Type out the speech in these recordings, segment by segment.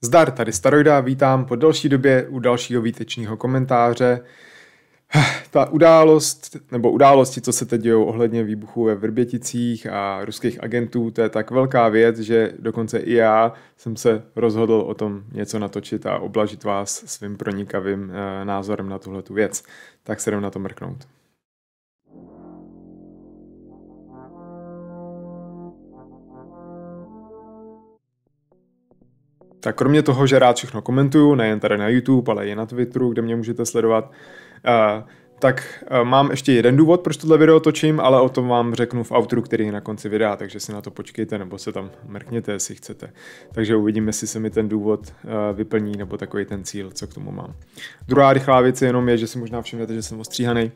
Zdar, tady Staroida, vítám po další době u dalšího výtečního komentáře. Ta událost, nebo události, co se teď dějou ohledně výbuchu ve Vrběticích a ruských agentů, to je tak velká věc, že dokonce i já jsem se rozhodl o tom něco natočit a oblažit vás svým pronikavým eh, názorem na tuhle věc. Tak se jdem na to mrknout. Tak kromě toho, že rád všechno komentuju, nejen tady na YouTube, ale i na Twitteru, kde mě můžete sledovat, uh, tak uh, mám ještě jeden důvod, proč tohle video točím, ale o tom vám řeknu v outru, který je na konci videa, takže si na to počkejte nebo se tam mrkněte, jestli chcete. Takže uvidíme, jestli se mi ten důvod uh, vyplní nebo takový ten cíl, co k tomu mám. Druhá rychlá věc jenom je, že si možná všimnete, že jsem ostříhaný.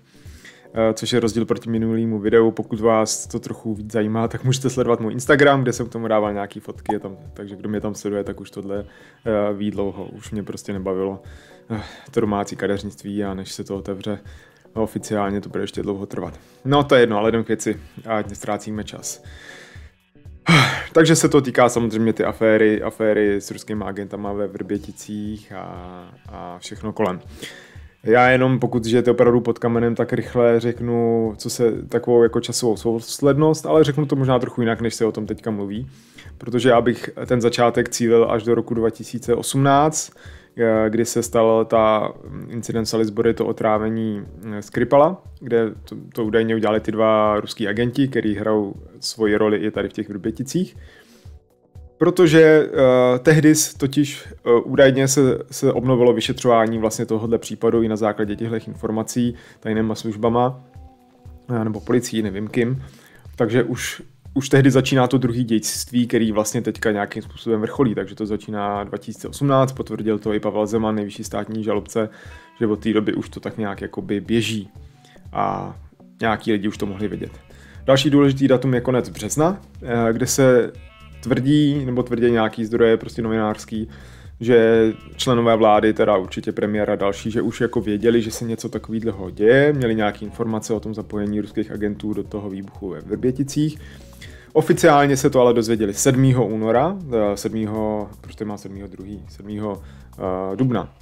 Eh, což je rozdíl proti minulému videu. Pokud vás to trochu víc zajímá, tak můžete sledovat můj Instagram, kde jsem k tomu dával nějaký fotky, tam, takže kdo mě tam sleduje, tak už tohle uh, ví dlouho. Už mě prostě nebavilo uh, to domácí kadeřnictví a než se to otevře oficiálně, to bude ještě dlouho trvat. No to je jedno, ale jdem k věci, ať nestrácíme čas. Takže se to týká samozřejmě ty aféry, aféry s ruskými agentama ve Vrběticích a, a všechno kolem. Uh, já jenom, pokud žijete opravdu pod kamenem, tak rychle řeknu, co se takovou jako časovou souslednost, ale řeknu to možná trochu jinak, než se o tom teďka mluví. Protože já bych ten začátek cílil až do roku 2018, eh, kdy se stala ta incident Salisbury, to otrávení eh, Skripala, kde to, to údajně udělali ty dva ruský agenti, který hrajou svoji roli i tady v těch Vrběticích. Protože uh, tehdy totiž uh, údajně se, se obnovilo vyšetřování vlastně tohohle případu i na základě těchto informací tajnýma službama uh, nebo policií, nevím kým. Takže už, už tehdy začíná to druhý dějství, který vlastně teďka nějakým způsobem vrcholí, takže to začíná 2018, potvrdil to i Pavel Zeman, nejvyšší státní žalobce, že od té doby už to tak nějak jakoby běží a nějaký lidi už to mohli vidět. Další důležitý datum je konec března, kde se tvrdí, nebo tvrdí nějaký zdroje prostě novinářský, že členové vlády, teda určitě premiéra další, že už jako věděli, že se něco takového děje, měli nějaké informace o tom zapojení ruských agentů do toho výbuchu ve Vrběticích. Oficiálně se to ale dozvěděli 7. února, 7. proč to má 7. 2. 7. dubna,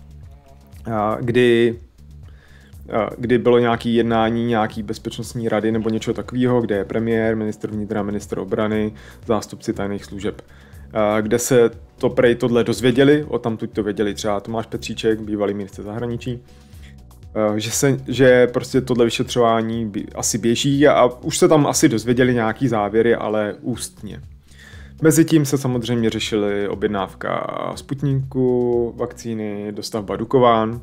kdy kdy bylo nějaké jednání, nějaký bezpečnostní rady nebo něco takového, kde je premiér, ministr vnitra, ministr obrany, zástupci tajných služeb. Kde se to prej tohle dozvěděli, o tam to věděli třeba Tomáš Petříček, bývalý ministr zahraničí, že, se, že prostě tohle vyšetřování asi běží a už se tam asi dozvěděli nějaký závěry, ale ústně. Mezitím se samozřejmě řešily objednávka Sputniku, vakcíny, dostavba Dukován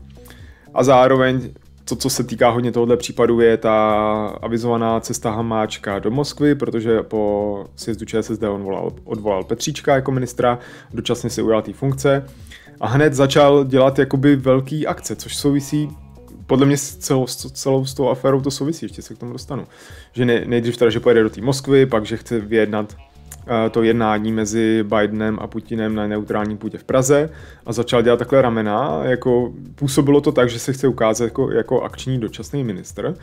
a zároveň to, co se týká hodně tohohle případu, je ta avizovaná cesta Hamáčka do Moskvy, protože po sjezdu ČSSD on volal, odvolal Petříčka jako ministra, dočasně si ujal té funkce a hned začal dělat jakoby velký akce, což souvisí podle mě celou, celou s tou aférou to souvisí, ještě se k tomu dostanu. Že ne, nejdřív teda, že pojede do té Moskvy, pak, že chce vyjednat to jednání mezi Bidenem a Putinem na neutrální půdě v Praze a začal dělat takhle ramena. Jako působilo to tak, že se chce ukázat jako, jako akční dočasný minister,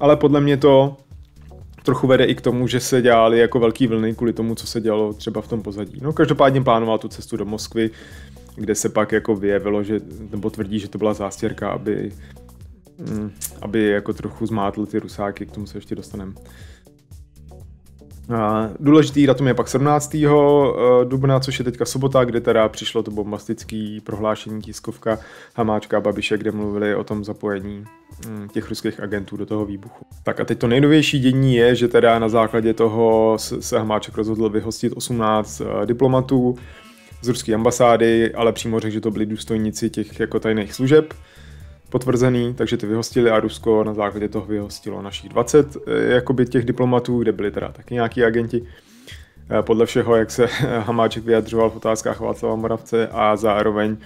ale podle mě to trochu vede i k tomu, že se dělali jako velký vlny kvůli tomu, co se dělalo třeba v tom pozadí. No každopádně plánoval tu cestu do Moskvy, kde se pak jako vyjevilo, že, nebo tvrdí, že to byla zástěrka, aby, mm, aby jako trochu zmátl ty rusáky, k tomu se ještě dostaneme. Důležitý datum je pak 17. Eh, dubna, což je teďka sobota, kde teda přišlo to bombastické prohlášení tiskovka Hamáčka a Babiše, kde mluvili o tom zapojení hm, těch ruských agentů do toho výbuchu. Tak a teď to nejnovější dění je, že teda na základě toho se Hamáček rozhodl vyhostit 18 eh, diplomatů z ruské ambasády, ale přímo řekl, že to byli důstojníci těch jako tajných služeb potvrzený, takže ty vyhostili a Rusko na základě toho vyhostilo našich 20 eh, jakoby těch diplomatů, kde byli teda taky nějaký agenti. Eh, podle všeho, jak se Hamáček vyjadřoval v otázkách Václava Moravce a zároveň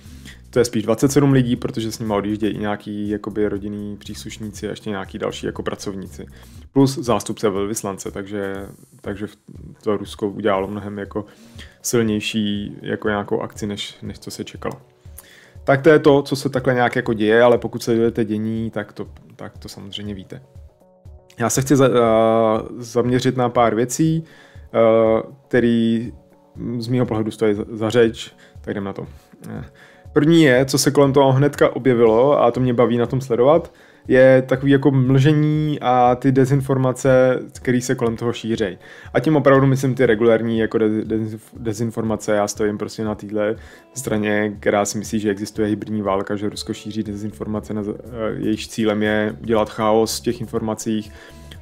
to je spíš 27 lidí, protože s nimi odjíždějí nějaký jakoby rodinný příslušníci a ještě nějaký další jako pracovníci. Plus zástupce velvyslance, takže, takže to Rusko udělalo mnohem jako silnější jako nějakou akci, než, než co se čekalo. Tak to je to, co se takhle nějak jako děje, ale pokud se sledujete dění, tak to, tak to samozřejmě víte. Já se chci za, uh, zaměřit na pár věcí, uh, který z mého pohledu stojí za řeč, tak jdem na to. První je, co se kolem toho hnedka objevilo a to mě baví na tom sledovat, je takový jako mlžení a ty dezinformace, které se kolem toho šířejí. A tím opravdu myslím ty regulární jako dezinformace, já stojím prostě na téhle straně, která si myslí, že existuje hybridní válka, že Rusko šíří dezinformace, na, jejich cílem je dělat chaos v těch informacích,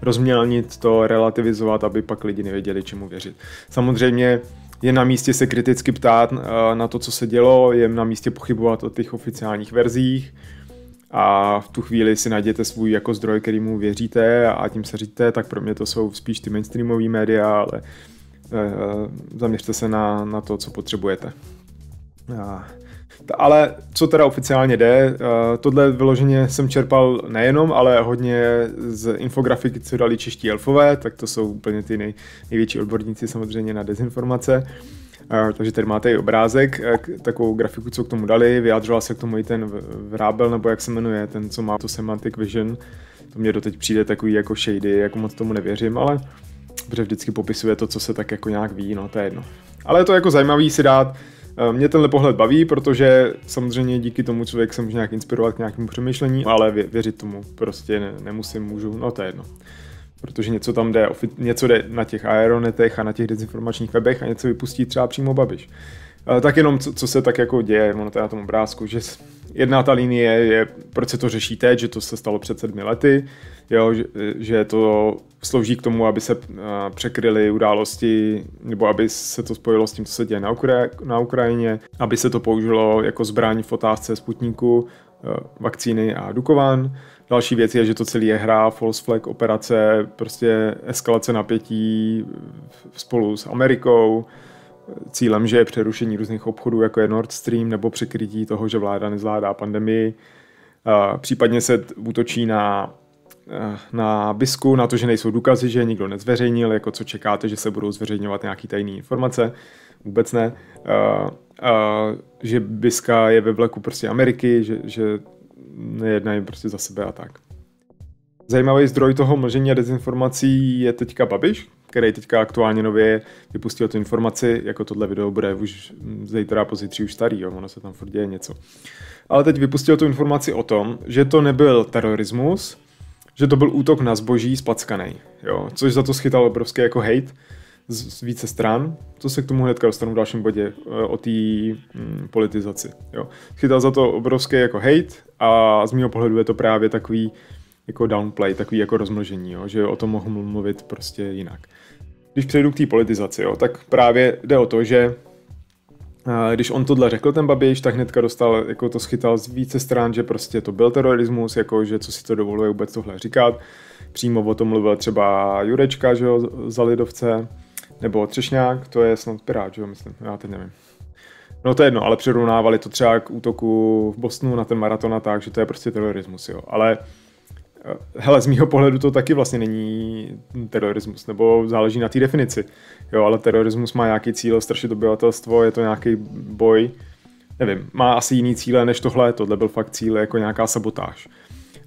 rozmělnit to, relativizovat, aby pak lidi nevěděli, čemu věřit. Samozřejmě je na místě se kriticky ptát eh, na to, co se dělo, je na místě pochybovat o těch oficiálních verzích a v tu chvíli si najděte svůj jako zdroj, který mu věříte a tím se říte, tak pro mě to jsou spíš ty mainstreamové média, ale uh, zaměřte se na, na to, co potřebujete. Uh, ale co teda oficiálně jde, uh, tohle vyloženě jsem čerpal nejenom, ale hodně z infografiky, co dali čeští elfové, tak to jsou úplně ty nej, největší odborníci samozřejmě na dezinformace. Uh, takže tady máte i obrázek, uh, takovou grafiku, co k tomu dali, vyjádřoval se k tomu i ten Vrábel, nebo jak se jmenuje, ten, co má to Semantic Vision. To mě doteď přijde takový jako shady, jako moc tomu nevěřím, ale protože vždycky popisuje to, co se tak jako nějak ví, no to je jedno. Ale je to jako zajímavý si dát Eh, mě tenhle pohled baví, protože samozřejmě díky tomu člověk se může nějak inspirovat k nějakému přemýšlení, ale vě, věřit tomu prostě ne, nemusím, můžu, no to je jedno. Protože něco tam jde, něco jde na těch aeronetech a na těch dezinformačních webech a něco vypustí třeba přímo Babiš. Eh, tak jenom, co, co se tak jako děje, ono to je na tom obrázku, že jedna ta linie je, proč se to řeší teď, že to se stalo před sedmi lety, jo, že, že to slouží k tomu, aby se uh, překryly události, nebo aby se to spojilo s tím, co se děje na, Ukra- na Ukrajině, aby se to použilo jako zbraň v otázce Sputniku, uh, vakcíny a Dukovan. Další věc je, že to celé je hra, false flag operace, prostě eskalace napětí spolu s Amerikou, cílem, že je přerušení různých obchodů, jako je Nord Stream, nebo překrytí toho, že vláda nezvládá pandemii. Případně se útočí na na BISku, na to, že nejsou důkazy, že nikdo nezveřejnil, jako co čekáte, že se budou zveřejňovat nějaké tajné informace. Vůbec ne. Uh, uh, že BISka je ve vleku prostě Ameriky, že, že nejednají prostě za sebe a tak. Zajímavý zdroj toho mlžení a dezinformací je teďka Babiš, který teďka aktuálně nově vypustil tu informaci, jako tohle video bude už zítra pozítří už starý, jo, ono se tam furt děje něco. Ale teď vypustil tu informaci o tom, že to nebyl terorismus, že to byl útok na zboží spackaný, jo, což za to schytal obrovský jako hate z, z více stran, to se k tomu hnedka dostanu v dalším bodě eh, o té mm, politizaci, jo. Schytal za to obrovský jako hate a z mého pohledu je to právě takový jako downplay, takový jako rozmlžení, jo, že o tom mohu mluvit prostě jinak. Když přejdu k té politizaci, jo, tak právě jde o to, že když on tohle řekl ten Babiš, tak hnedka dostal, jako to schytal z více stran, že prostě to byl terorismus, jako že co si to dovoluje vůbec tohle říkat. Přímo o tom mluvil třeba Jurečka, že jo, za Lidovce, nebo Třešňák, to je snad Pirát, že jo, myslím, já teď nevím. No to je jedno, ale přirovnávali to třeba k útoku v Bosnu na ten maraton a tak, že to je prostě terorismus, jo. Ale Eh, hele, z mýho pohledu to taky vlastně není terorismus, nebo záleží na té definici. Jo, ale terorismus má nějaký cíl, strašit obyvatelstvo, je to nějaký boj, nevím, má asi jiný cíle než tohle, tohle byl fakt cíl jako nějaká sabotáž.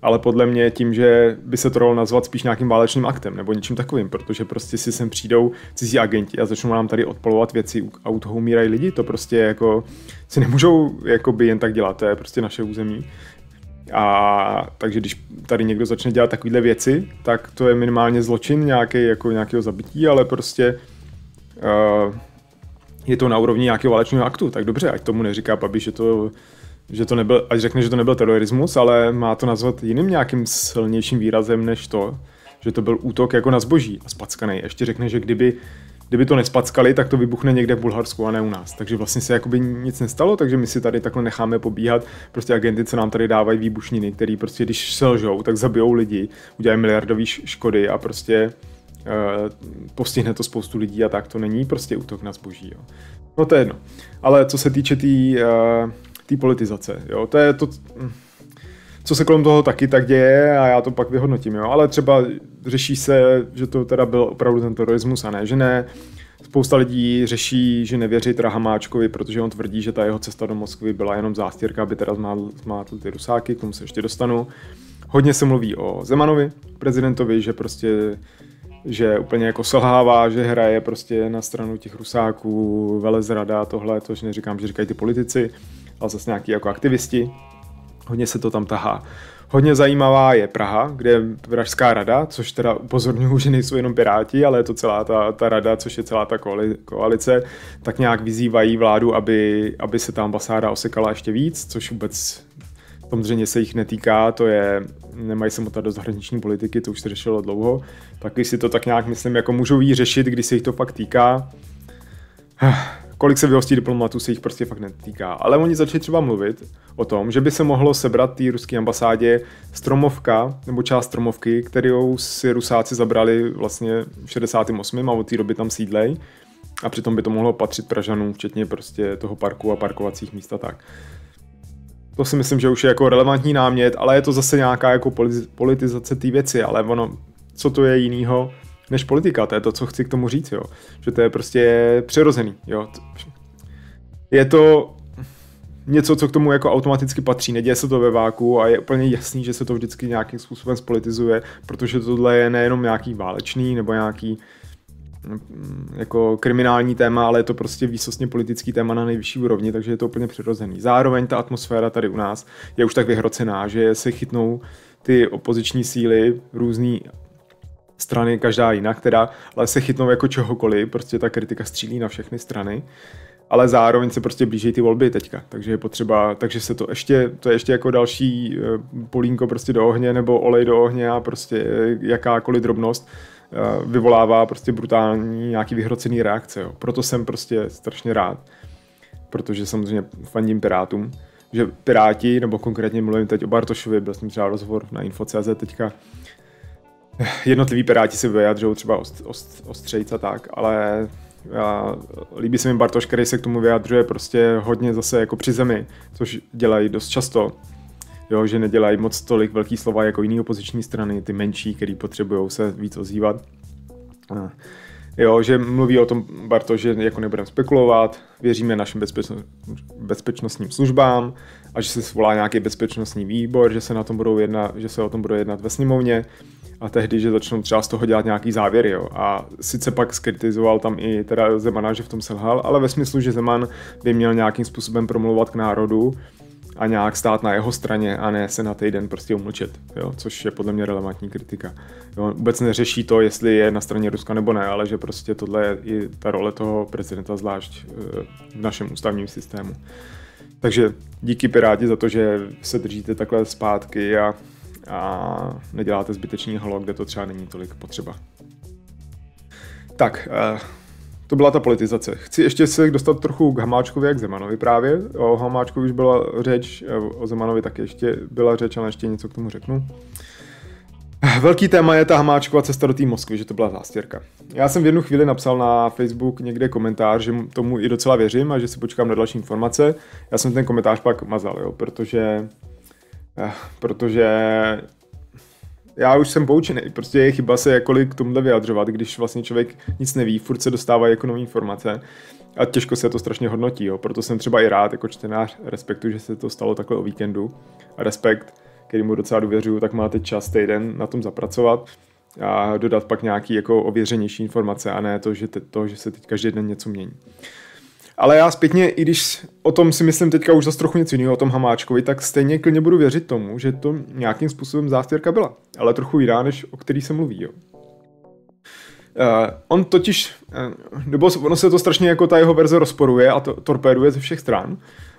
Ale podle mě tím, že by se to dalo nazvat spíš nějakým válečným aktem nebo něčím takovým, protože prostě si sem přijdou cizí agenti a začnou nám tady odpalovat věci a u toho umírají lidi, to prostě jako si nemůžou jakoby jen tak dělat, to je prostě naše území. A takže když tady někdo začne dělat takovéhle věci, tak to je minimálně zločin nějaký, jako nějakého zabití, ale prostě uh, je to na úrovni nějakého válečného aktu. Tak dobře, ať tomu neříká Babi, že to, že to nebyl, ať řekne, že to nebyl terorismus, ale má to nazvat jiným nějakým silnějším výrazem než to, že to byl útok jako na zboží a spackaný. Ještě řekne, že kdyby kdyby to nespackali, tak to vybuchne někde v Bulharsku a ne u nás. Takže vlastně se jakoby nic nestalo, takže my si tady takhle necháme pobíhat. Prostě agenty, co nám tady dávají výbušniny, který prostě když selžou, tak zabijou lidi, udělají miliardové škody a prostě uh, postihne to spoustu lidí a tak to není prostě útok na zboží. Jo. No to je jedno. Ale co se týče té uh, politizace, jo, to je to, co se kolem toho taky tak děje a já to pak vyhodnotím, jo. Ale třeba řeší se, že to teda byl opravdu ten terorismus a ne, že ne. Spousta lidí řeší, že nevěří teda Hamáčkovi, protože on tvrdí, že ta jeho cesta do Moskvy byla jenom zástěrka, aby teda zmátl ty rusáky, k tomu se ještě dostanu. Hodně se mluví o Zemanovi, prezidentovi, že prostě že úplně jako selhává, že hraje prostě na stranu těch rusáků, velezrada, tohle, to neříkám, že říkají ty politici, ale zase nějaký jako aktivisti. Hodně se to tam tahá. Hodně zajímavá je Praha, kde je Pražská rada, což teda upozorňuji, že nejsou jenom Piráti, ale je to celá ta, ta rada, což je celá ta koalice, tak nějak vyzývají vládu, aby, aby se ta ambasáda osekala ještě víc, což vůbec samozřejmě se jich netýká, to je, nemají motat do zahraniční politiky, to už se řešilo dlouho, taky si to tak nějak myslím, jako můžou jí řešit, když se jich to fakt týká kolik se vyhostí diplomatů se jich prostě fakt netýká. Ale oni začali třeba mluvit o tom, že by se mohlo sebrat té ruské ambasádě stromovka, nebo část stromovky, kterou si rusáci zabrali vlastně v 68. a od té doby tam sídlej. A přitom by to mohlo patřit Pražanům, včetně prostě toho parku a parkovacích míst a tak. To si myslím, že už je jako relevantní námět, ale je to zase nějaká jako politizace té věci, ale ono, co to je jinýho, než politika. To je to, co chci k tomu říct, jo. Že to je prostě přirozený, jo. Je to něco, co k tomu jako automaticky patří. Neděje se to ve váku a je úplně jasný, že se to vždycky nějakým způsobem spolitizuje, protože tohle je nejenom nějaký válečný nebo nějaký mm, jako kriminální téma, ale je to prostě výsostně politický téma na nejvyšší úrovni, takže je to úplně přirozený. Zároveň ta atmosféra tady u nás je už tak vyhrocená, že se chytnou ty opoziční síly, různý strany, každá jinak teda, ale se chytnou jako čehokoliv, prostě ta kritika střílí na všechny strany, ale zároveň se prostě blíží ty volby teďka, takže je potřeba, takže se to ještě, to je ještě jako další eh, polínko prostě do ohně nebo olej do ohně a prostě eh, jakákoliv drobnost eh, vyvolává prostě brutální nějaký vyhrocený reakce, jo. Proto jsem prostě strašně rád, protože samozřejmě fandím Pirátům, že Piráti, nebo konkrétně mluvím teď o Bartošovi, byl jsem třeba rozhovor na Info.cz teďka, jednotliví piráti si vyjadřují třeba ost, ost, ostřejc a tak, ale já, líbí se mi Bartoš, který se k tomu vyjadřuje prostě hodně zase jako při zemi, což dělají dost často. Jo, že nedělají moc tolik velký slova jako jiné opoziční strany, ty menší, který potřebují se víc ozývat. Jo, že mluví o tom Barto, že jako nebudeme spekulovat, věříme našim bezpečno, bezpečnostním službám a že se svolá nějaký bezpečnostní výbor, že se na tom budou jednat, že se o tom budou jednat ve sněmovně a tehdy, že začnou třeba z toho dělat nějaký závěry. Jo. A sice pak skritizoval tam i teda Zemana, že v tom selhal, ale ve smyslu, že Zeman by měl nějakým způsobem promluvat k národu a nějak stát na jeho straně a ne se na týden prostě umlčet, jo, což je podle mě relevantní kritika. Jo, vůbec neřeší to, jestli je na straně Ruska nebo ne, ale že prostě tohle je i ta role toho prezidenta zvlášť eh, v našem ústavním systému. Takže díky Piráti za to, že se držíte takhle zpátky a a neděláte zbytečný halo, kde to třeba není tolik potřeba. Tak, eh, to byla ta politizace. Chci ještě se dostat trochu k Hamáčkovi a k Zemanovi právě. O Hamáčkovi už byla řeč, eh, o Zemanovi taky ještě byla řeč, ale ještě něco k tomu řeknu. Velký téma je ta Hamáčkova cesta do té Moskvy, že to byla zástěrka. Já jsem v jednu chvíli napsal na Facebook někde komentář, že tomu i docela věřím a že si počkám na další informace. Já jsem ten komentář pak mazal, jo, protože protože já už jsem poučený, prostě je chyba se jakkoliv k tomuhle vyjadřovat, když vlastně člověk nic neví, furt se dostává jako nové informace a těžko se to strašně hodnotí, jo. proto jsem třeba i rád jako čtenář respektu, že se to stalo takhle o víkendu a respekt, který mu docela důvěřuju, tak máte čas týden na tom zapracovat a dodat pak nějaký jako ověřenější informace a ne to, že, te, to, že se teď každý den něco mění. Ale já zpětně, i když o tom si myslím teďka už zase trochu něco jiného, o tom Hamáčkovi, tak stejně klidně budu věřit tomu, že to nějakým způsobem zástěrka byla. Ale trochu jiná, než o který se mluví. Jo. Uh, on totiž, uh, nebo ono se to strašně jako ta jeho verze rozporuje a to, torpéduje ze všech stran,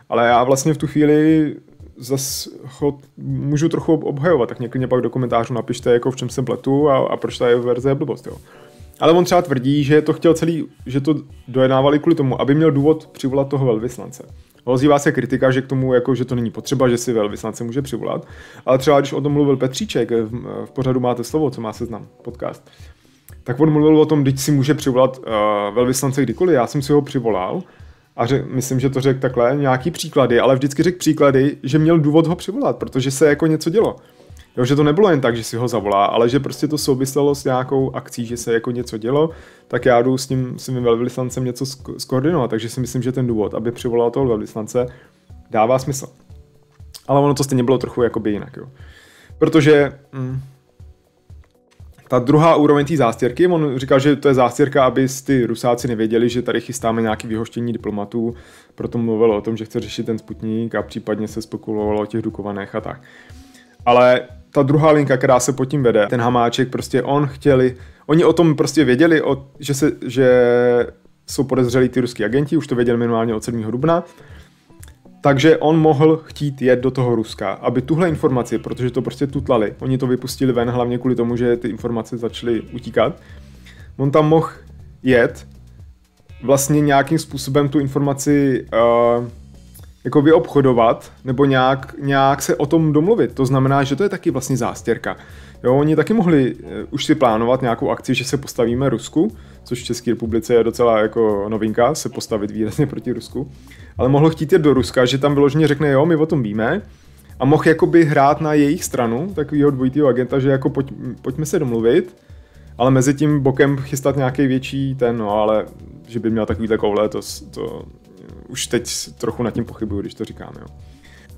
ale já vlastně v tu chvíli zase ho můžu trochu obhajovat, tak někdy pak do komentářů napište, jako v čem se pletu a, a proč ta jeho verze je blbost. Jo. Ale on třeba tvrdí, že to chtěl celý, že to dojednávali kvůli tomu, aby měl důvod přivolat toho velvyslance. Ozývá se kritika, že k tomu, jako, že to není potřeba, že si velvyslance může přivolat. Ale třeba když o tom mluvil Petříček, v, v pořadu máte slovo, co má seznam, podcast, tak on mluvil o tom, když si může přivolat uh, velvyslance kdykoliv. Já jsem si ho přivolal a řek, myslím, že to řekl takhle, nějaký příklady, ale vždycky řekl příklady, že měl důvod ho přivolat, protože se jako něco dělo. Jo, že to nebylo jen tak, že si ho zavolá, ale že prostě to souviselo s nějakou akcí, že se jako něco dělo, tak já jdu s tím svým velvyslancem něco skoordinovat, takže si myslím, že ten důvod, aby přivolal toho velvyslance, dává smysl. Ale ono to stejně bylo trochu jakoby jinak, jo. Protože mm, ta druhá úroveň té zástěrky, on říkal, že to je zástěrka, aby ty Rusáci nevěděli, že tady chystáme nějaký vyhoštění diplomatů, proto mluvil o tom, že chce řešit ten Sputnik a případně se spekulovalo o těch Dukovanech a tak. Ale ta druhá linka, která se pod tím vede, ten Hamáček, prostě on chtěli, oni o tom prostě věděli, o, že, se, že jsou podezřelí ty ruský agenti, už to věděli minimálně od 7. dubna, takže on mohl chtít jet do toho Ruska, aby tuhle informaci, protože to prostě tutlali, oni to vypustili ven hlavně kvůli tomu, že ty informace začaly utíkat, on tam mohl jet, vlastně nějakým způsobem tu informaci uh, jako vyobchodovat, nebo nějak, nějak se o tom domluvit. To znamená, že to je taky vlastně zástěrka. Jo, oni taky mohli uh, už si plánovat nějakou akci, že se postavíme Rusku, což v České republice je docela jako novinka, se postavit výrazně proti Rusku ale mohl chtít jít do Ruska, že tam vyloženě řekne, jo, my o tom víme, a mohl jakoby hrát na jejich stranu, takového dvojitého agenta, že jako pojď, pojďme se domluvit, ale mezi tím bokem chystat nějaký větší ten, no ale že by měl takovýhle koule, to, to už teď trochu nad tím pochybuju, když to říkám, jo.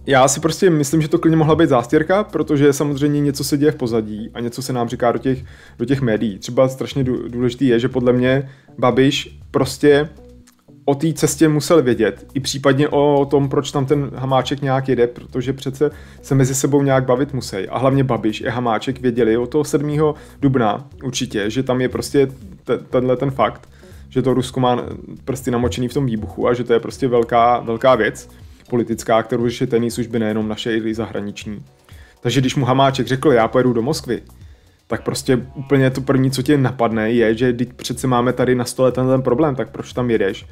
Já si prostě myslím, že to klidně mohla být zástěrka, protože samozřejmě něco se děje v pozadí a něco se nám říká do těch, do těch médií. Třeba strašně důležitý je, že podle mě Babiš prostě o té cestě musel vědět, i případně o tom, proč tam ten Hamáček nějak jede, protože přece se mezi sebou nějak bavit musí. A hlavně Babiš i Hamáček věděli od toho 7. dubna určitě, že tam je prostě tenhle ten fakt, že to Rusko má prsty namočený v tom výbuchu a že to je prostě velká, velká věc politická, kterou řeší tajné služby nejenom naše, i zahraniční. Takže když mu Hamáček řekl, já pojedu do Moskvy, tak prostě úplně to první, co tě napadne, je, že teď přece máme tady na stole ten, problém, tak proč tam jedeš?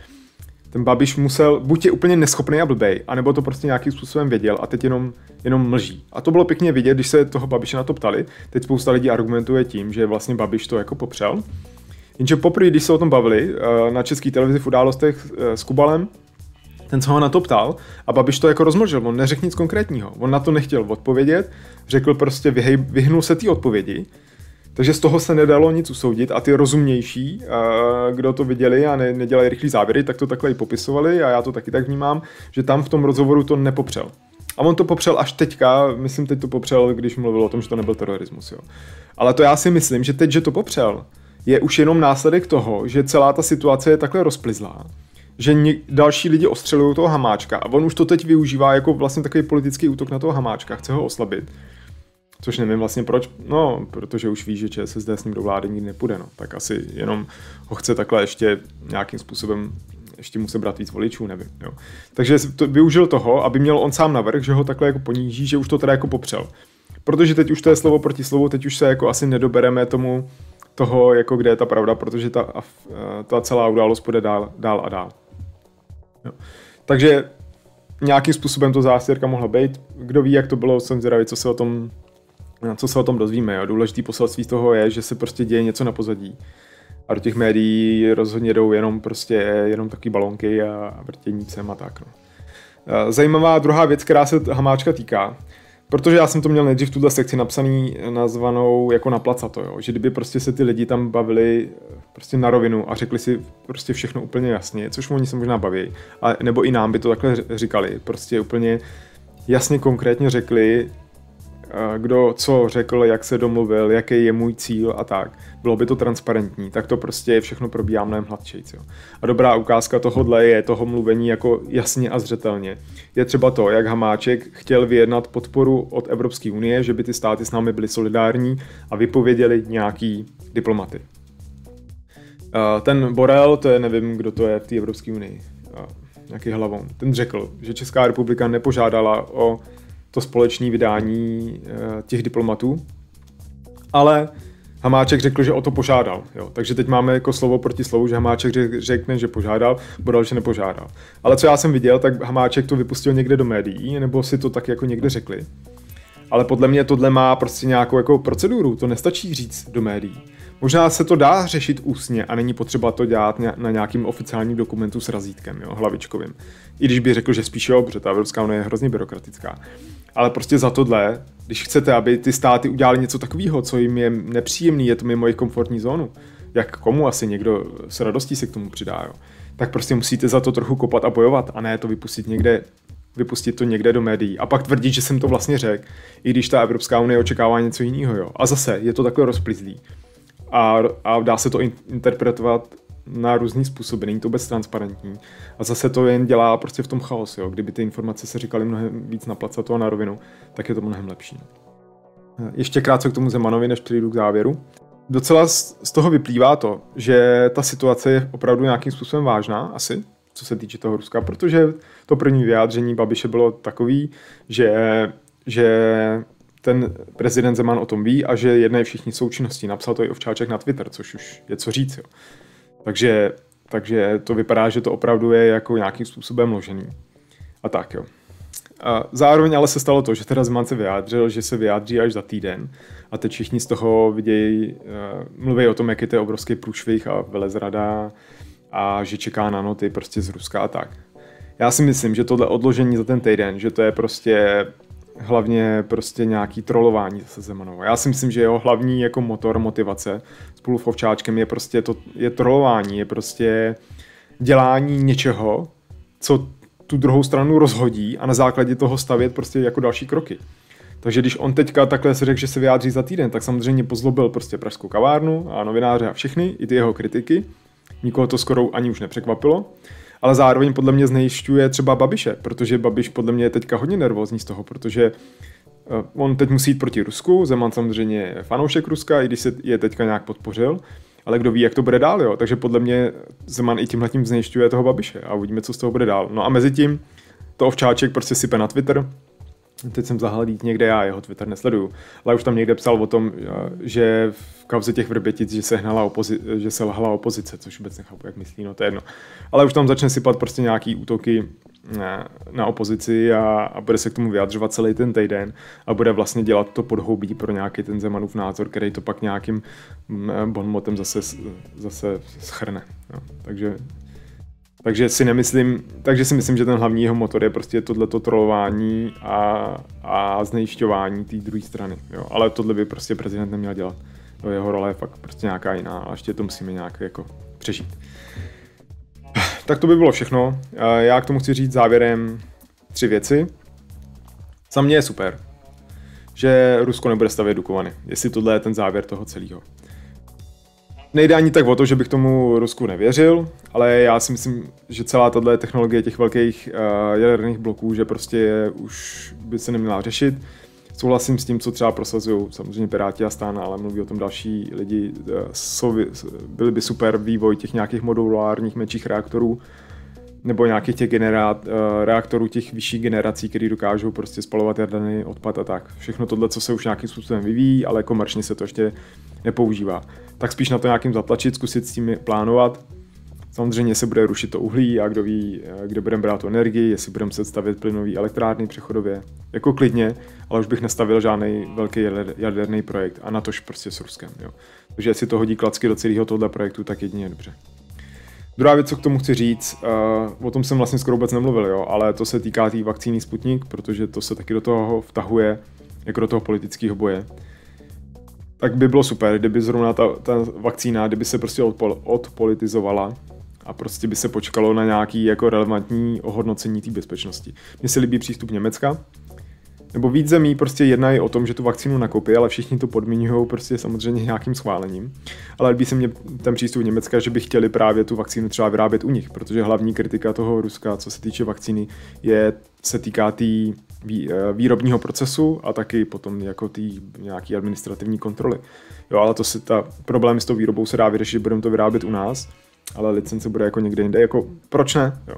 ten Babiš musel, buď je úplně neschopný a blbej, anebo to prostě nějakým způsobem věděl a teď jenom, jenom mlží. A to bylo pěkně vidět, když se toho Babiše na to ptali. Teď spousta lidí argumentuje tím, že vlastně Babiš to jako popřel. Jenže poprvé, když se o tom bavili eh, na české televizi v událostech eh, s Kubalem, ten, co ho na to ptal, a Babiš to jako rozmlžil, on neřekl nic konkrétního. On na to nechtěl odpovědět, řekl prostě, vyhnul se té odpovědi, takže z toho se nedalo nic usoudit a ty rozumnější, kdo to viděli a ne, nedělají rychlý závěry, tak to takhle i popisovali a já to taky tak vnímám, že tam v tom rozhovoru to nepopřel. A on to popřel až teďka, myslím teď to popřel, když mluvil o tom, že to nebyl terorismus. Jo. Ale to já si myslím, že teď, že to popřel, je už jenom následek toho, že celá ta situace je takhle rozplizlá, že ně, další lidi ostřelují toho hamáčka a on už to teď využívá jako vlastně takový politický útok na toho hamáčka, chce ho oslabit Což nevím vlastně proč, no, protože už ví, že ČSSD s ním do vlády nikdy nepůjde, no. Tak asi jenom ho chce takhle ještě nějakým způsobem ještě musí brát víc voličů, nevím. Jo. Takže to využil toho, aby měl on sám navrh, že ho takhle jako poníží, že už to teda jako popřel. Protože teď už to je slovo proti slovu, teď už se jako asi nedobereme tomu toho, jako kde je ta pravda, protože ta, ta celá událost půjde dál, dál a dál. Jo. Takže nějakým způsobem to zástěrka mohla být. Kdo ví, jak to bylo, jsem zvědavý, co se o tom co se o tom dozvíme. Jo. Důležitý poselství toho je, že se prostě děje něco na pozadí. A do těch médií rozhodně jdou jenom prostě jenom taky balonky a vrtění psem a tak. No. Zajímavá druhá věc, která se Hamáčka týká, protože já jsem to měl nejdřív tuhle sekci napsaný, nazvanou jako na placato, jo. že kdyby prostě se ty lidi tam bavili prostě na rovinu a řekli si prostě všechno úplně jasně, což oni se možná baví, a, nebo i nám by to takhle říkali, prostě úplně jasně konkrétně řekli, kdo co řekl, jak se domluvil, jaký je můj cíl a tak. Bylo by to transparentní, tak to prostě všechno probíhá mnohem hladčejc. A dobrá ukázka tohohle je toho mluvení jako jasně a zřetelně. Je třeba to, jak Hamáček chtěl vyjednat podporu od Evropské unie, že by ty státy s námi byly solidární a vypověděli nějaký diplomaty. Ten Borel, to je nevím, kdo to je v té Evropské unii, nějaký hlavou, ten řekl, že Česká republika nepožádala o to společné vydání eh, těch diplomatů. Ale Hamáček řekl, že o to požádal. Jo. Takže teď máme jako slovo proti slovu, že Hamáček řekne, že požádal, Bodal, že nepožádal. Ale co já jsem viděl, tak Hamáček to vypustil někde do médií, nebo si to tak jako někde řekli. Ale podle mě tohle má prostě nějakou jako proceduru, to nestačí říct do médií. Možná se to dá řešit ústně a není potřeba to dělat na nějakým oficiálním dokumentu s razítkem, jo, hlavičkovým. I když by řekl, že spíš jo, protože ta Evropská unie je hrozně byrokratická. Ale prostě za tohle, když chcete, aby ty státy udělali něco takového, co jim je nepříjemný, je to mimo jejich komfortní zónu, jak komu asi někdo s radostí se k tomu přidá, jo, tak prostě musíte za to trochu kopat a bojovat a ne to vypustit někde vypustit to někde do médií a pak tvrdit, že jsem to vlastně řekl, i když ta Evropská unie očekává něco jiného. Jo. A zase je to takhle rozplizlý. A, a dá se to in, interpretovat na různý způsoby, není to bez transparentní. A zase to jen dělá prostě v tom chaos, jo. Kdyby ty informace se říkaly mnohem víc na placato a na rovinu, tak je to mnohem lepší. Ještě krátce k tomu Zemanovi, než přijdu k závěru. Docela z toho vyplývá to, že ta situace je opravdu nějakým způsobem vážná, asi, co se týče toho Ruska, protože to první vyjádření Babiše bylo takový, že, že ten prezident Zeman o tom ví a že jedné všichni součinností. Napsal to i Ovčáček na Twitter, což už je co říct. Jo. Takže, takže to vypadá, že to opravdu je jako nějakým způsobem ložený. A tak jo. A zároveň ale se stalo to, že teda Zeman se vyjádřil, že se vyjádří až za týden a teď všichni z toho vidějí, uh, mluví o tom, jak je to obrovský průšvih a velezrada a že čeká na noty prostě z Ruska a tak. Já si myslím, že tohle odložení za ten týden, že to je prostě hlavně prostě nějaký trolování se Zemanovou. Já si myslím, že jeho hlavní jako motor motivace spolu s Ovčáčkem je prostě to, je trolování, je prostě dělání něčeho, co tu druhou stranu rozhodí a na základě toho stavět prostě jako další kroky. Takže když on teďka takhle se řekl, že se vyjádří za týden, tak samozřejmě pozlobil prostě pražskou kavárnu a novináře a všechny, i ty jeho kritiky. Nikoho to skoro ani už nepřekvapilo ale zároveň podle mě znejišťuje třeba Babiše, protože Babiš podle mě je teďka hodně nervózní z toho, protože eh, on teď musí jít proti Rusku, Zeman samozřejmě je fanoušek Ruska, i když se je teďka nějak podpořil, ale kdo ví, jak to bude dál, jo. Takže podle mě Zeman i tímhle tím znejišťuje toho Babiše a uvidíme, co z toho bude dál. No a mezi tím to ovčáček prostě sype na Twitter, teď jsem zahledl někde, já jeho Twitter nesleduju, ale už tam někde psal o tom, že v kauze těch vrbětic, že se, hnala opozi- že se lhala opozice, což vůbec nechápu, jak myslí, no to je jedno. Ale už tam začne sypat prostě nějaký útoky na, na opozici a, a bude se k tomu vyjadřovat celý ten týden a bude vlastně dělat to podhoubí pro nějaký ten Zemanův názor, který to pak nějakým mm, bonmotem zase, zase schrne. No. Takže takže si nemyslím, takže si myslím, že ten hlavní jeho motor je prostě tohleto trolování a, a znejišťování té druhé strany. Jo. Ale tohle by prostě prezident neměl dělat. To jeho role je fakt prostě nějaká jiná a ještě to musíme nějak jako přežít. Tak to by bylo všechno. Já k tomu chci říct závěrem tři věci. Za mě je super, že Rusko nebude stavět Dukovany, jestli tohle je ten závěr toho celého. Nejde ani tak o to, že bych tomu Rusku nevěřil, ale já si myslím, že celá tato technologie těch velkých uh, jaderných bloků, že prostě už by se neměla řešit. Souhlasím s tím, co třeba prosazují samozřejmě Piráti a stán, ale mluví o tom další lidi. Uh, jsou, byly by super vývoj těch nějakých modulárních menších reaktorů, nebo nějakých těch generát, uh, reaktorů těch vyšších generací, které dokážou prostě spalovat jaderný odpad a tak. Všechno tohle, co se už nějakým způsobem vyvíjí, ale komerčně se to ještě nepoužívá. Tak spíš na to nějakým zatlačit, zkusit s tím plánovat. Samozřejmě se bude rušit to uhlí a kdo ví, uh, kde budeme brát tu energii, jestli budeme se stavět plynový elektrárny přechodově. Jako klidně, ale už bych nestavil žádný velký jaderný projekt a na tož prostě s Ruskem. Jo. Takže jestli to hodí klacky do celého tohle projektu, tak jedině dobře. Druhá věc, co k tomu chci říct, uh, o tom jsem vlastně skoro vůbec nemluvil, jo, ale to se týká té tý vakcíny Sputnik, protože to se taky do toho vtahuje, jako do toho politického boje. Tak by bylo super, kdyby zrovna ta, ta vakcína, kdyby se prostě odpol, odpolitizovala a prostě by se počkalo na nějaký jako relevantní ohodnocení té bezpečnosti. Mně se líbí přístup Německa, nebo víc zemí prostě jednají o tom, že tu vakcínu nakoupí, ale všichni to podmiňují prostě samozřejmě nějakým schválením. Ale líbí se mně ten přístup Německa, že by chtěli právě tu vakcínu třeba vyrábět u nich, protože hlavní kritika toho Ruska, co se týče vakcíny, je, se týká té tý výrobního procesu a taky potom jako tý nějaký administrativní kontroly. Jo, ale to se ta problém s tou výrobou se dá vyřešit, budeme to vyrábět u nás, ale licence bude jako někde jinde. Jako, proč ne? Jo.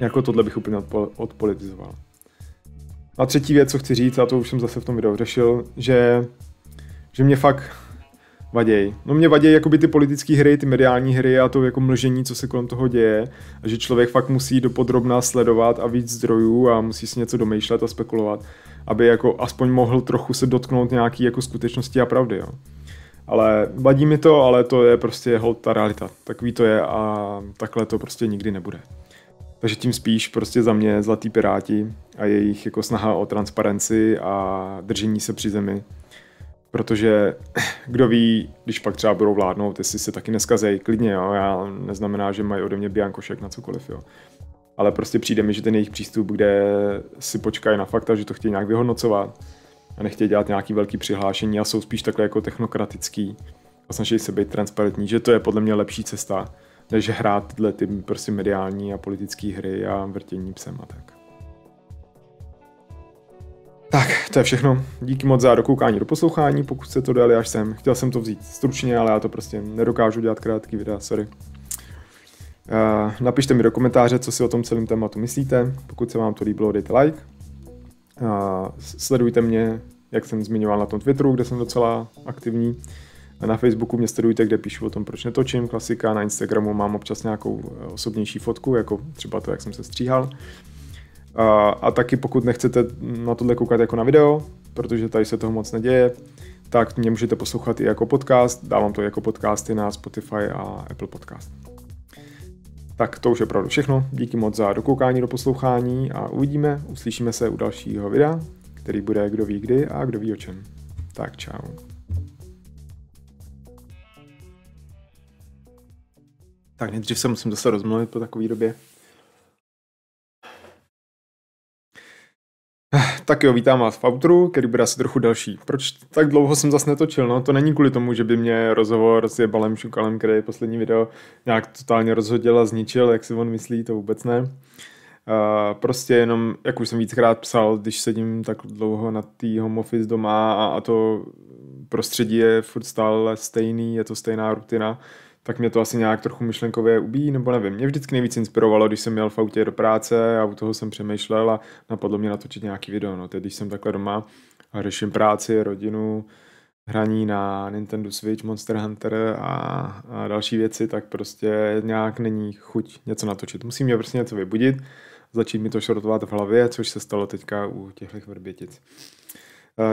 Jako tohle bych úplně odpolitizoval. A třetí věc, co chci říct, a to už jsem zase v tom videu řešil, že, že mě fakt vaděj. No mě vadějí jakoby ty politické hry, ty mediální hry a to jako mlžení, co se kolem toho děje. A že člověk fakt musí dopodrobná sledovat a víc zdrojů a musí si něco domýšlet a spekulovat, aby jako aspoň mohl trochu se dotknout nějaký jako skutečnosti a pravdy, jo. Ale vadí mi to, ale to je prostě hold ta realita. Takový to je a takhle to prostě nikdy nebude. Takže tím spíš prostě za mě Zlatý Piráti a jejich jako snaha o transparenci a držení se při zemi. Protože kdo ví, když pak třeba budou vládnout, jestli se taky neskazej, klidně, jo, já neznamená, že mají ode mě biankošek na cokoliv, jo. Ale prostě přijde mi, že ten jejich přístup, kde si počkají na fakta, že to chtějí nějak vyhodnocovat a nechtějí dělat nějaký velký přihlášení a jsou spíš takhle jako technokratický, a snaží se být transparentní, že to je podle mě lepší cesta, než hrát tyhle ty prostě mediální a politické hry a vrtění psem a tak. To je všechno. Díky moc za dokoukání do poslouchání, pokud jste to dali až sem. Chtěl jsem to vzít stručně, ale já to prostě nedokážu dělat krátký videa, sorry. Uh, napište mi do komentáře, co si o tom celém tématu myslíte. Pokud se vám to líbilo, dejte like. Uh, sledujte mě, jak jsem zmiňoval na tom Twitteru, kde jsem docela aktivní. Na Facebooku mě sledujte, kde píšu o tom, proč netočím, klasika. Na Instagramu mám občas nějakou eh, osobnější fotku, jako třeba to, jak jsem se stříhal. A, a taky pokud nechcete na tohle koukat jako na video, protože tady se toho moc neděje, tak mě můžete poslouchat i jako podcast. Dávám to jako podcasty na Spotify a Apple Podcast. Tak to už je opravdu všechno. Díky moc za dokoukání, do poslouchání a uvidíme, uslyšíme se u dalšího videa, který bude kdo ví kdy a kdo ví o čem. Tak čau. Tak nejdřív se musím zase rozmluvit po takové době. Tak jo, vítám vás v outru, který bude asi trochu delší. Proč tak dlouho jsem zase netočil? No, to není kvůli tomu, že by mě rozhovor s Jebalem Šukalem, který je poslední video, nějak totálně rozhodil a zničil, jak si on myslí, to vůbec ne. Uh, prostě jenom, jak už jsem víckrát psal, když sedím tak dlouho na té home office doma a, a to prostředí je furt stále stejný, je to stejná rutina, tak mě to asi nějak trochu myšlenkově ubíjí, nebo nevím. Mě vždycky nejvíc inspirovalo, když jsem měl v autě do práce a u toho jsem přemýšlel a napadlo mě natočit nějaký video. No, teď, když jsem takhle doma a řeším práci, rodinu, hraní na Nintendo Switch, Monster Hunter a, a další věci, tak prostě nějak není chuť něco natočit. Musím mě prostě něco vybudit, začít mi to šrotovat v hlavě, což se stalo teďka u těchto vrbětic.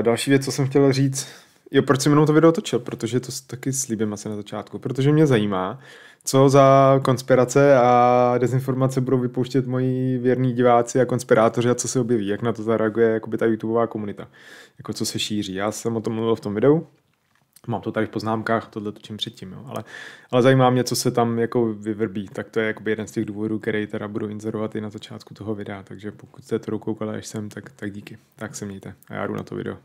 Další věc, co jsem chtěl říct, Jo, proč jsem jenom to video točil? Protože to taky slíbím asi na začátku. Protože mě zajímá, co za konspirace a dezinformace budou vypouštět moji věrní diváci a konspirátoři a co se objeví, jak na to zareaguje jakoby ta YouTubeová komunita, jako co se šíří. Já jsem o tom mluvil v tom videu, mám to tady v poznámkách, tohle točím předtím, jo. Ale, ale zajímá mě, co se tam jako vyvrbí, tak to je jakoby jeden z těch důvodů, který teda budu inzerovat i na začátku toho videa, takže pokud jste to koukali až sem, tak, tak díky, tak se mějte a já jdu na to video.